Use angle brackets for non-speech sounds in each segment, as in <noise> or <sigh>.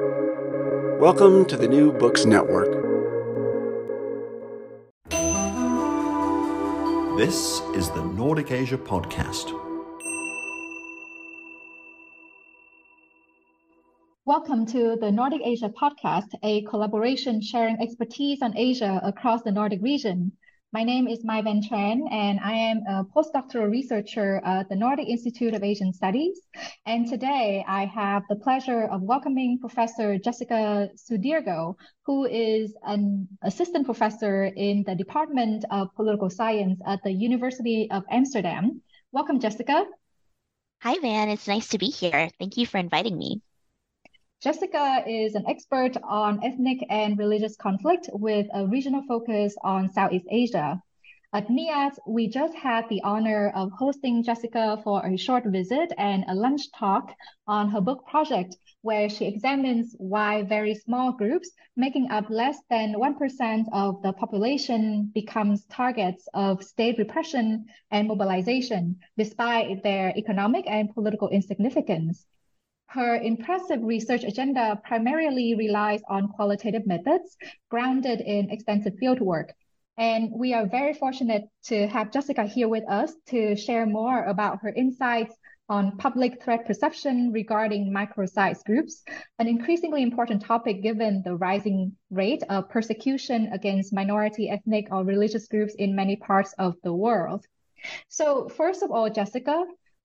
Welcome to the New Books Network. This is the Nordic Asia Podcast. Welcome to the Nordic Asia Podcast, a collaboration sharing expertise on Asia across the Nordic region. My name is Mai Van Tran, and I am a postdoctoral researcher at the Nordic Institute of Asian Studies. And today I have the pleasure of welcoming Professor Jessica Soedirgo, who is an assistant professor in the Department of Political Science at the University of Amsterdam. Welcome, Jessica. Hi, Van. It's nice to be here. Thank you for inviting me. Jessica is an expert on ethnic and religious conflict with a regional focus on Southeast Asia. At NIAS, we just had the honor of hosting Jessica for a short visit and a lunch talk on her book project, where she examines why very small groups, making up less than 1% of the population, becomes targets of state repression and mobilization, despite their economic and political insignificance. Her impressive research agenda primarily relies on qualitative methods grounded in extensive fieldwork. And we are very fortunate to have Jessica here with us to share more about her insights on public threat perception regarding micro-sized groups, an increasingly important topic given the rising rate of persecution against minority ethnic or religious groups in many parts of the world. So first of all, Jessica,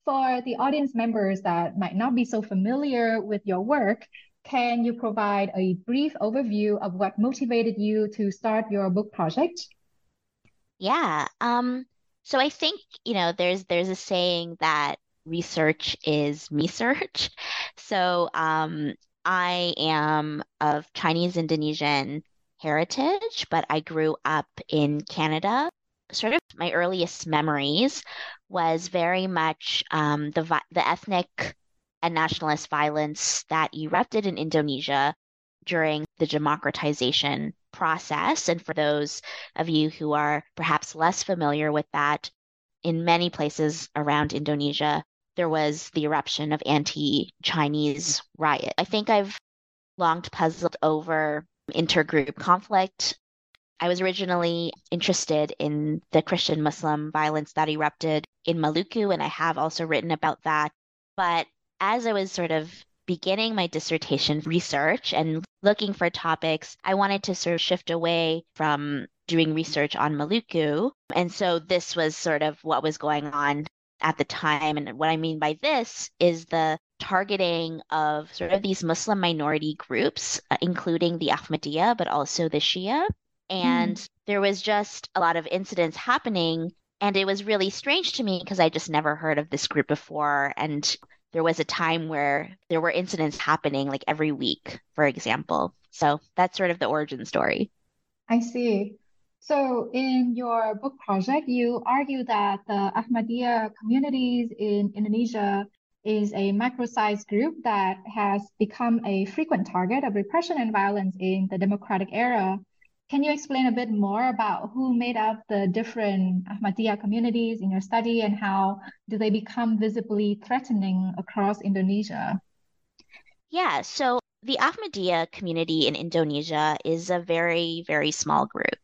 for the audience members that might not be so familiar with your work, can you provide a brief overview of what motivated you to start your book project? Yeah. Um, so I think, you know, there's there's a saying that research is me search. <laughs> So um, I am of Chinese Indonesian heritage, but I grew up in Canada. Sort of my earliest memories was very much um, the the ethnic and nationalist violence that erupted in Indonesia during the democratization process. And for those of you who are perhaps less familiar with that, in many places around Indonesia, there was the eruption of anti Chinese riot. I think I've long puzzled over intergroup conflict I was originally interested in the Christian Muslim violence that erupted in Maluku, and I have also written about that. But as I was sort of beginning my dissertation research and looking for topics, I wanted to sort of shift away from doing research on Maluku. And so this was sort of what was going on at the time. And what I mean by this is the targeting of sort of these Muslim minority groups, uh, including the Ahmadiyya, but also the Shia. And mm. there was just a lot of incidents happening. And it was really strange to me because I just never heard of this group before. And there was a time where there were incidents happening like every week, for example. So that's sort of the origin story. I see. So, in your book project, you argue that the Ahmadiyya communities in Indonesia is a micro-sized group that has become a frequent target of repression and violence in the democratic era. Can you explain a bit more about who made up the different Ahmadiyya communities in your study and how do they become visibly threatening across Indonesia? Yeah, so the Ahmadiyya community in Indonesia is a very, very small group.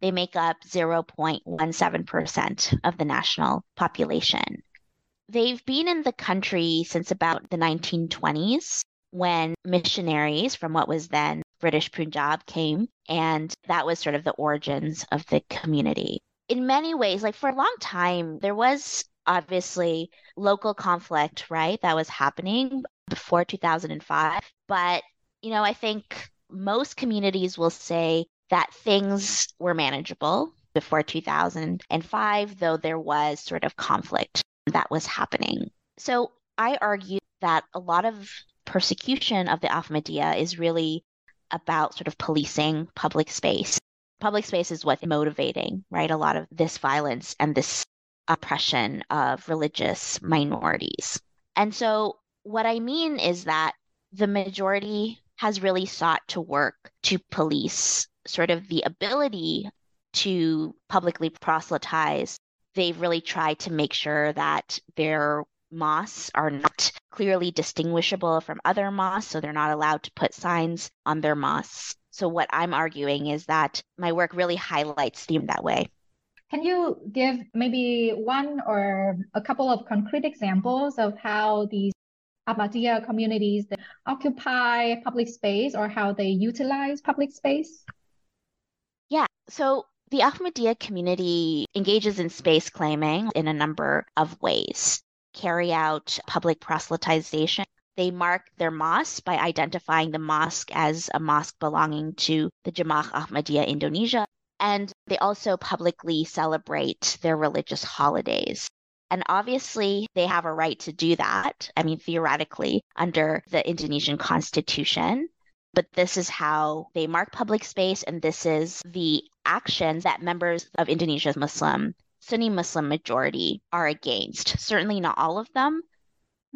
They make up 0.17% of the national population. They've been in the country since about the 1920s when missionaries from what was then British Punjab came, and that was sort of the origins of the community. In many ways, like for a long time, there was obviously local conflict, right, that was happening before 2005. But, you know, I think most communities will say that things were manageable before 2005, though there was sort of conflict that was happening. So I argue that a lot of persecution of the Ahmadiyya is really about sort of policing public space. Public space is what's motivating, right? A lot of this violence and this oppression of religious minorities. And so, what I mean is that the majority has really sought to work to police sort of the ability to publicly proselytize. They've really tried to make sure that there mosques are not clearly distinguishable from other mosques, so they're not allowed to put signs on their mosques. So, what I'm arguing is that my work really highlights them that way. Can you give maybe one or a couple of concrete examples of how these Ahmadiyya communities that occupy public space or how they utilize public space? Yeah, so the Ahmadiyya community engages in space claiming in a number of ways. Carry out public proselytization. They mark their mosque by identifying the mosque as a mosque belonging to the Jamaah Ahmadiyya Indonesia. And they also publicly celebrate their religious holidays. And obviously, they have a right to do that. I mean, theoretically, under the Indonesian constitution. But this is how they mark public space, and this is the actions that members of Indonesia's Muslim, Sunni Muslim majority are against. Certainly not all of them.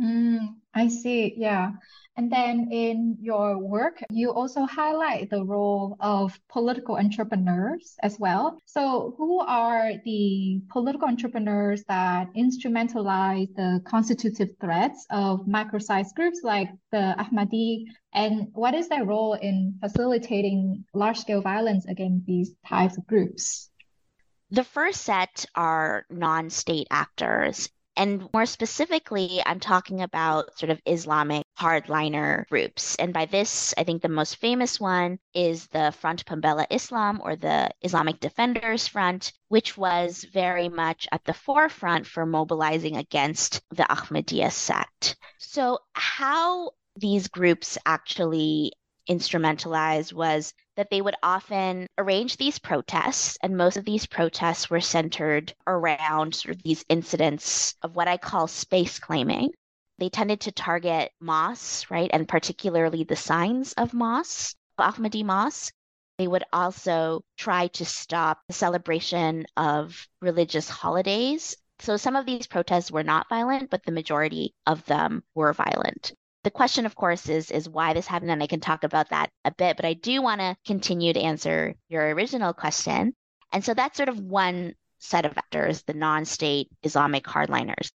Mm, I see. Yeah. And then in your work, you also highlight the role of political entrepreneurs as well. So, who are the political entrepreneurs that instrumentalize the constitutive threats of micro-sized groups like the Ahmadi? And what is their role in facilitating large-scale violence against these types of groups? The first set are non state actors and more specifically, I'm talking about sort of Islamic hardliner groups. And by this, I think the most famous one is the Front Pembela Islam or the Islamic Defenders Front, which was very much at the forefront for mobilizing against the Ahmadiyya sect. So, how these groups actually instrumentalized was that they would often arrange these protests, and most of these protests were centered around sort of these incidents of what I call space claiming. They tended to target mosques, right, and particularly the signs of mosques, Ahmadi mosques. They would also try to stop the celebration of religious holidays. So some of these protests were not violent, but the majority of them were violent. The question, of course, is is why this happened, and I can talk about that a bit. But I do want to continue to answer your original question, and so that's sort of one set of actors, the non-state Islamic hardliners.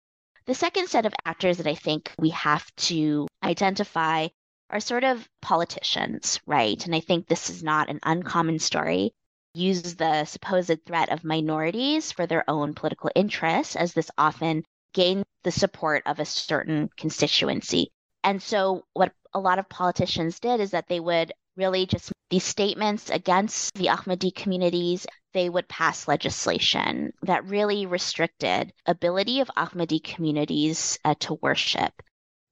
The second set of actors that I think we have to identify are sort of politicians, right? And I think this is not an uncommon story. Use the supposed threat of minorities for their own political interests, as this often gains the support of a certain constituency. And so, what a lot of politicians did is that they would really just these statements against the Ahmadi communities. They would pass legislation that really restricted ability of Ahmadi communities uh, to worship.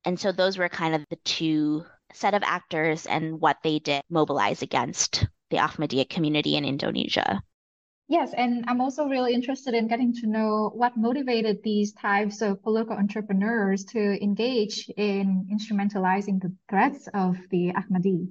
And so those were kind of the two set of actors and what they did mobilize against the Ahmadiyya community in Indonesia. Yes, and I'm also really interested in getting to know what motivated these types of political entrepreneurs to engage in instrumentalizing the threats of the Ahmadi.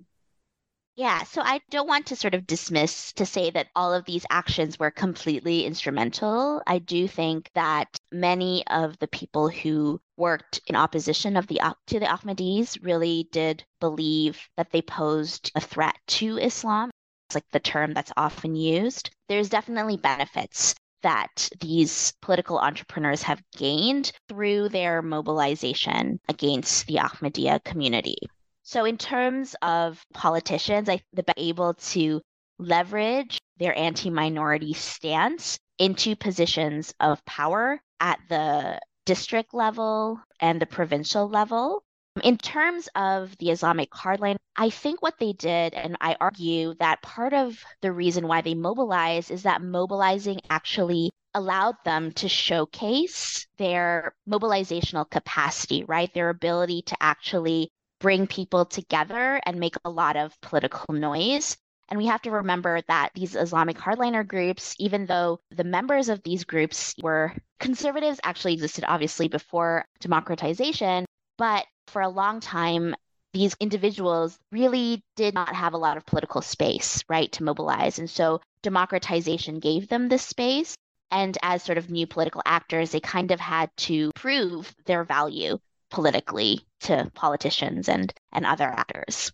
Yeah, so I don't want to sort of dismiss to say that all of these actions were completely instrumental. I do think that many of the people who worked in opposition of the to the Ahmadis really did believe that they posed a threat to Islam like the term that's often used. There's definitely benefits that these political entrepreneurs have gained through their mobilization against the Ahmadiyya community. So, in terms of politicians, I they're able to leverage their anti minority stance into positions of power at the district level and the provincial level in terms of the Islamic hardline, I think what they did, and I argue that part of the reason why they mobilized is that mobilizing actually allowed them to showcase their mobilizational capacity, right? Their ability to actually bring people together and make a lot of political noise. And we have to remember that these Islamic hardliner groups, even though the members of these groups were conservatives, actually existed obviously before democratization, but for a long time, these individuals really did not have a lot of political space, right, to mobilize. And so democratization gave them this space. And as sort of new political actors, they kind of had to prove their value politically to politicians and, and other actors.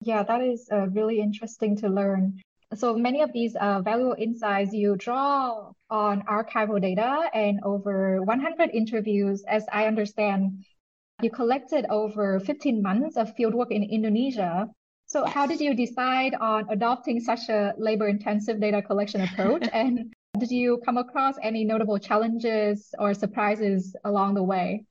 Yeah, that is uh, really interesting to learn. So many of these uh, valuable insights you draw on archival data and over 100 interviews. As I understand, you collected over 15 months of fieldwork in Indonesia. So, how did you decide on adopting such a labor intensive data collection approach? <laughs> and did you come across any notable challenges or surprises along the way?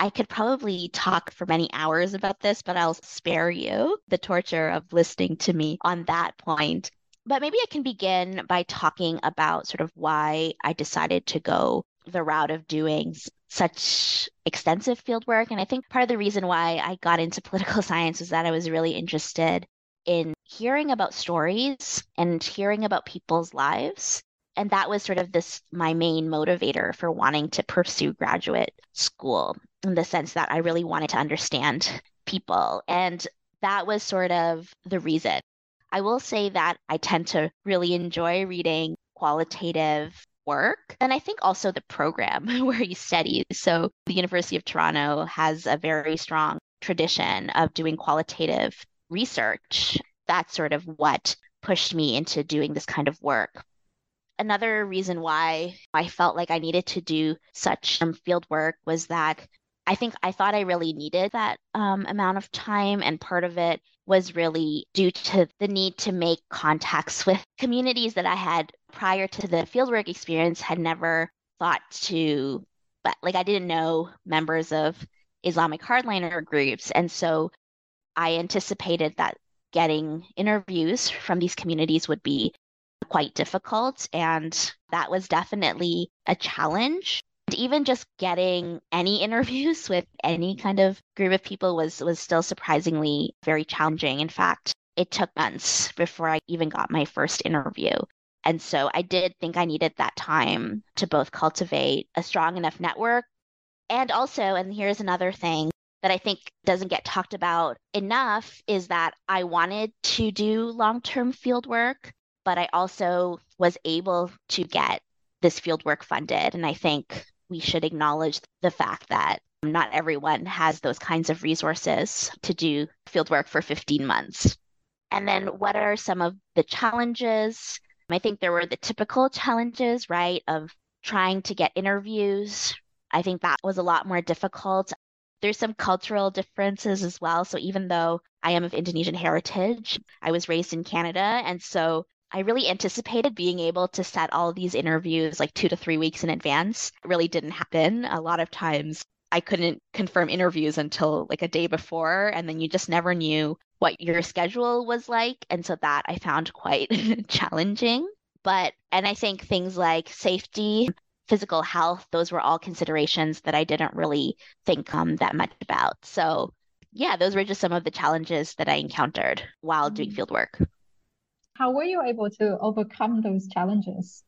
I could probably talk for many hours about this, but I'll spare you the torture of listening to me on that point. But maybe I can begin by talking about sort of why I decided to go the route of doing such extensive field work. And I think part of the reason why I got into political <laughs> science was that I was really interested in hearing about stories and hearing about people's lives and that was sort of this my main motivator for wanting to pursue graduate school in the sense that I really wanted to understand people. And that was sort of the reason. I will say that I tend to really enjoy reading qualitative work. And I think also the program <laughs> where you study. So the University of Toronto has a very strong tradition of doing qualitative research. That's sort of what pushed me into doing this kind of work another reason why I felt like I needed to do such field work was that I think I thought I really needed that um, amount of time. And part of it was really due to the need to make contacts <laughs> with communities that I had prior to the fieldwork experience had never thought to, but like I didn't know members of Islamic hardliner groups. And so I anticipated that getting interviews from these communities would be quite difficult. And that was definitely a challenge. Even just getting any <laughs> interviews with any kind of group of people was, was still surprisingly very challenging. In fact, it took months before I even got my first interview. And so I did think I needed that time to both cultivate a strong enough network and also, and here's another thing that I think doesn't get talked about enough is that I wanted to do long term field work but I also was able to get this field work funded. And I think we should acknowledge the fact that not everyone has those kinds of resources to do fieldwork for 15 months. And then what are some of the challenges? I think there were the typical challenges, right, of trying to get interviews. I think that was a lot more difficult. There's some cultural differences as well. So even though I am of Indonesian heritage, I was raised in Canada. And so I really anticipated being able to set all these interviews like two to three weeks in advance. It really didn't happen. A lot of times I couldn't confirm interviews until like a day before, and then you just never knew what your schedule was like. And so that I found quite <laughs> challenging. But, and I think things like safety, physical health, those were all considerations that I didn't really think um, that much about. So, yeah, those were just some of the challenges that I encountered while doing mm-hmm. How were you able to overcome those challenges?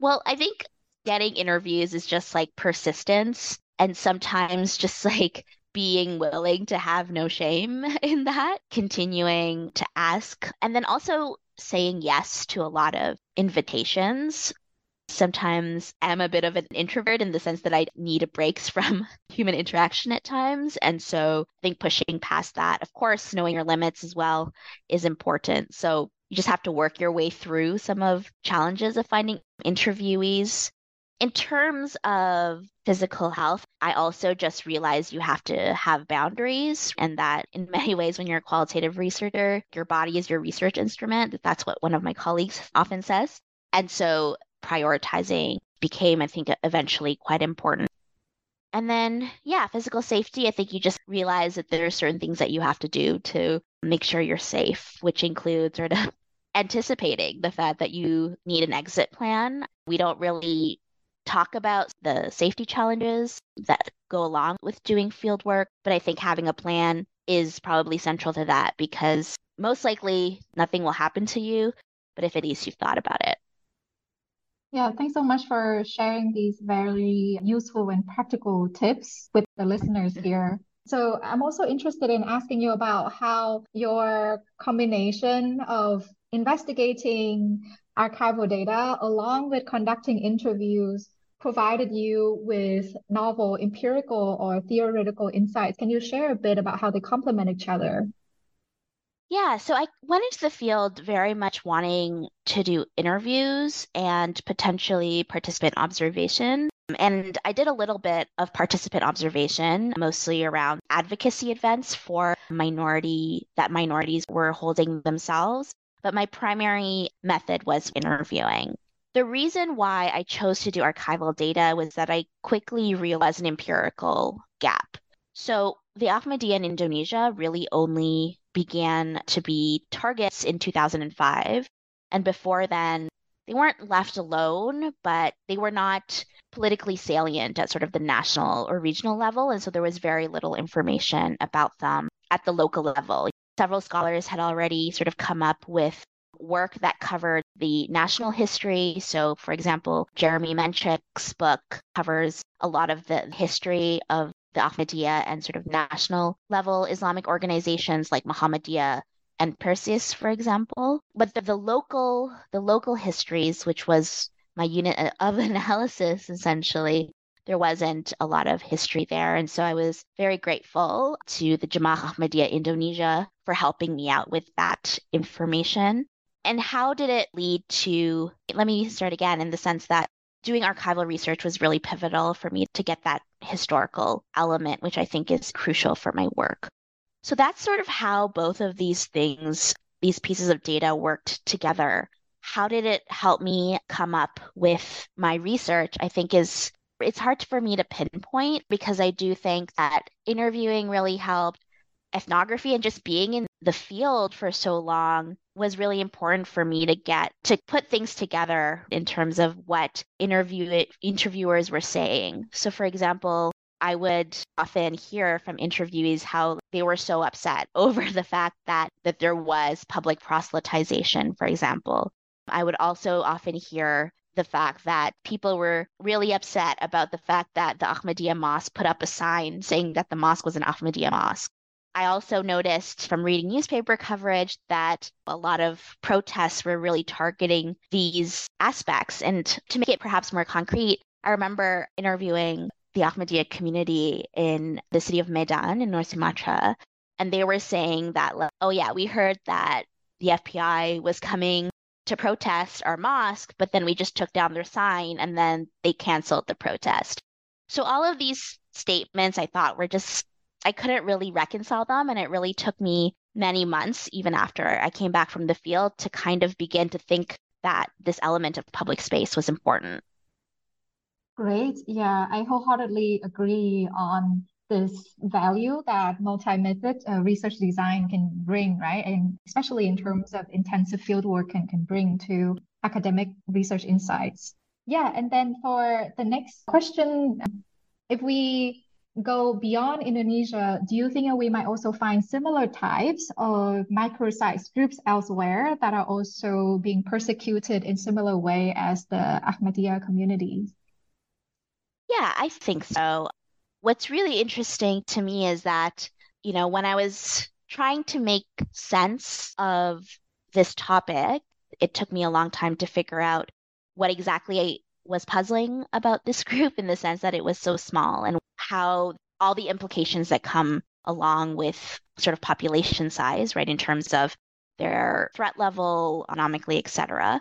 Well, I think getting interviews is just like persistence and sometimes just like being willing to have no shame <laughs> in that, continuing to ask, and then also saying yes to a lot of invitations. Sometimes I'm a bit of an introvert in the sense that I need breaks <laughs> from human interaction at times. And so I think pushing past that, of course, knowing your limits as well is important. So you just have to work your way through some of challenges of finding interviewees. In terms of physical health, I also just realized you have to have boundaries, and that in <laughs> many ways, when you're a qualitative researcher, your body is your research instrument. That's what one of my colleagues often says. And so prioritizing became, I think, eventually quite important. And then, yeah, physical safety. I think you just realize that there are certain things that you have to do to make sure you're safe, which includes sort of anticipating the fact that you need an exit plan. We don't really talk about the safety challenges that go along with doing field work, but I think having a plan is probably central to that because most likely nothing will happen to you, but if at least you've thought about it. Yeah, thanks so much for sharing these very useful and practical tips with the listeners here. So I'm also interested in asking you about how your combination of investigating archival data along with conducting interviews provided you with novel empirical or theoretical insights. Can you share a bit about how they complement each other? Yeah, so I went into the field very much wanting to do interviews and potentially participant observation. And I did a little bit of participant observation, mostly around advocacy events for minority that minorities were holding themselves. But my primary method was interviewing. The reason why I chose to do archival data was that I quickly realized an empirical gap. So the Ahmadiyya in Indonesia really only began to be targets in 2005. And before then, they weren't left alone, but they were not politically salient at sort of the national or regional level. And so there was very little information about them at the local level. Several scholars had already sort of come up with work that covered the national history. So, for example, Jeremy Menchik's book covers a lot of the history of the Ahmadiyya and sort of national level Islamic organizations like Muhammadiyah and Persis, for example. But the, the local the local histories, which was my unit of <laughs> analysis essentially, there wasn't a lot of history there. And so I was very grateful to the Jamaah Ahmadiyya Indonesia for helping me out with that information. And how did it lead to, let me start again in the sense that doing archival research was really pivotal for me to get that historical element, which I think is crucial for my work. So that's sort of how both of these things, these pieces of data worked together. How did it help me come up with my research? I think is it's hard for me to pinpoint because I do think that interviewing really helped ethnography and just being in the field for so long was really important for me to get to put things together in terms of what interview interviewers were saying. So for example, I would often hear from interviewees how they were so upset <laughs> over the fact that that there was public proselytization, for example. I would also often hear the fact that people were really upset about the fact that the Ahmadiyya mosque put up a sign saying that the mosque was an Ahmadiyya mosque. I also noticed from reading newspaper coverage that a lot of protests were really targeting these aspects. And to make it perhaps more concrete, I remember interviewing the Ahmadiyya community in the city of Medan in North Sumatra. And they were saying that, oh, yeah, we heard that the FPI was coming to protest our mosque, but then we just took down their sign and then they canceled the protest. So all of these statements I thought were just I couldn't really reconcile them. And it really took me many months, even after I came back from the field, to kind of begin to think that this element of public space was important. Great. Yeah, I wholeheartedly agree on this value that multi-method uh, research design can bring, right? And especially in terms of intensive fieldwork can, can bring to academic research insights. Yeah, and then for the next question, if we go beyond Indonesia, do you think that we might also find similar types of micro-sized groups elsewhere that are also being persecuted in similar way as the Ahmadiyya communities? Yeah, I think so. What's really interesting to me is that, you know, when I was trying to make sense of this topic, it took me a long time to figure out what exactly I was puzzling about this <laughs> group in the sense that it was so small and how all the implications that come along with sort of population size, right, in terms of their threat level, economically, et cetera.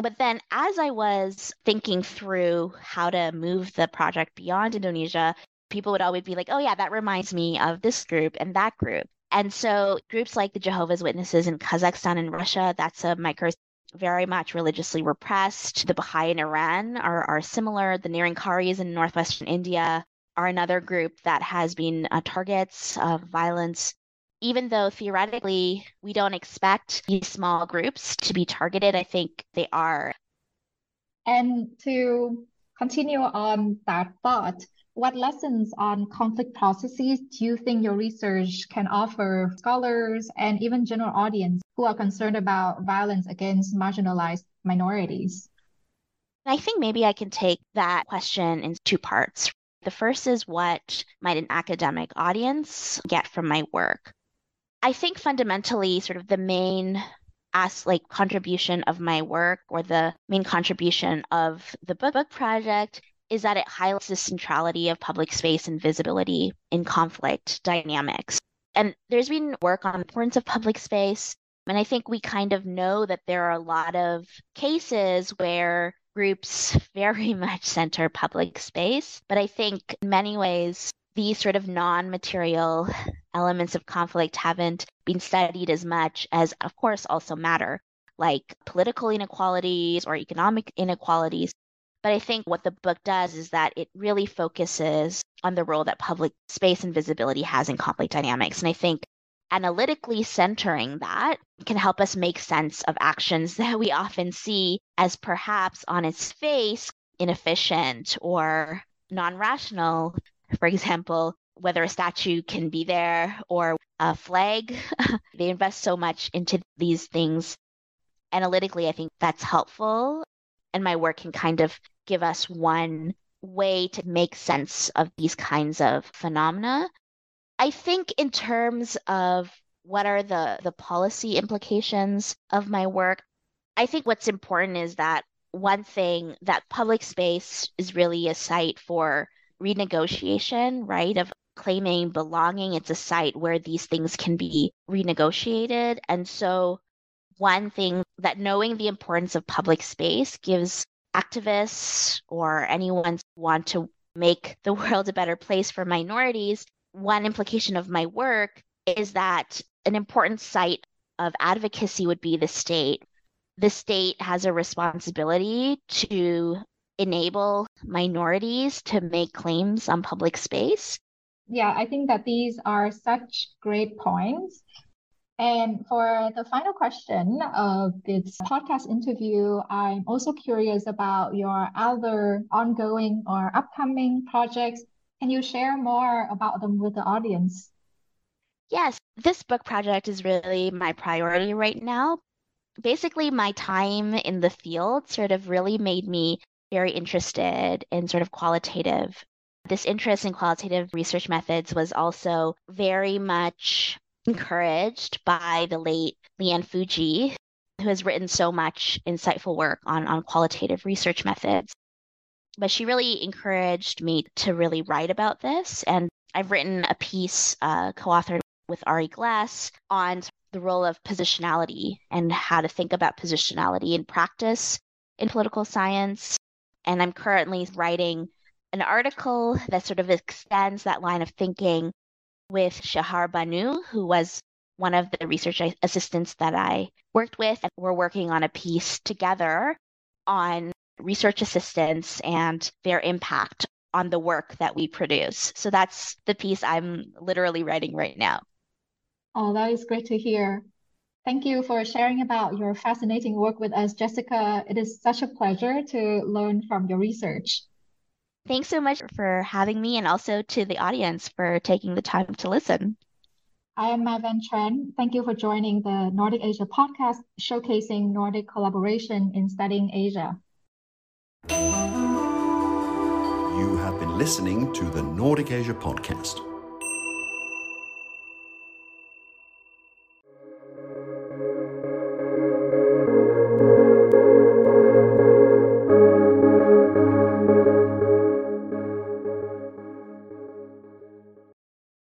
But then as I was thinking through how to move the project beyond Indonesia, people would always be like, oh, yeah, that reminds me of this group and that group. And so groups like the Jehovah's Witnesses in Kazakhstan and Russia, that's a micro very much religiously repressed. The Baha'i in Iran are, are similar. The Nirankaris in northwestern India are another group that has been uh, targets of violence. Even though theoretically we don't expect these small groups to be targeted, I think they are. And to continue on that thought, what lessons on conflict processes do you think your research can offer scholars and even general audience who are concerned about violence against marginalized minorities? I think maybe I can take that question in two parts. The first is what might an academic audience get from my work? I think fundamentally, sort of the main as like contribution of my work or the main contribution of the book project is that it highlights the centrality of public space and visibility in conflict dynamics. And there's been work on the importance of public space. And I think we kind of know that there are a lot of cases where groups <laughs> very much center public space. But I think in many ways, these sort of non material elements of conflict haven't been studied as much as, of course, also matter, like political inequalities or economic inequalities. But I think what the book does is that it really focuses on the role that public space and visibility has in conflict dynamics. And I think analytically centering that can help us make sense of actions <laughs> that we often see as perhaps on its face inefficient or non rational. For example, whether a statue can be there or a flag. <laughs> they invest so much into these things. Analytically, I think that's helpful. And my work can kind of give us one way to make sense of these kinds of phenomena. I think in terms of what are the, the policy implications of my work, I think what's important is that one thing that public space is really a site for renegotiation, right? Of claiming belonging. It's a site where these things can be renegotiated. And so, one thing that knowing the importance of public space gives activists or anyone who want to make the <laughs> world a better place for minorities, one implication of my work is that an important site of advocacy would be the state. The state has a responsibility to enable minorities to make claims on public space. Yeah, I think that these are such great points. And for the final question of this podcast interview, I'm also curious about your other ongoing or upcoming projects. Can you share more about them with the audience? Yes, this book project is really my priority right now. Basically, my time in the field sort of really made me very interested in sort of qualitative. This interest in qualitative research methods was also very much encouraged by the late Lee Ann Fujii, who has written so much insightful work on, on qualitative research methods. But she really encouraged me to really write about this. And I've written a piece uh, co authored with Aarie Glas on the role of positionality and how to think about positionality in practice in political science. And I'm currently writing an article that sort of extends that line of thinking with Shahar Banu, who was one of the research assistants that I worked with. And we're working on a piece together on research assistants and their impact on the work that we produce. So that's the piece I'm literally writing right now. Oh, that is great to hear. Thank you for sharing about your fascinating work with us, Jessica. It is such a pleasure to learn from your research. Thanks so much for having me and also to the audience for taking the time to listen. I am Mai Van Tran. Thank you for joining the Nordic Asia podcast showcasing Nordic collaboration in studying Asia. You have been listening to the Nordic Asia podcast.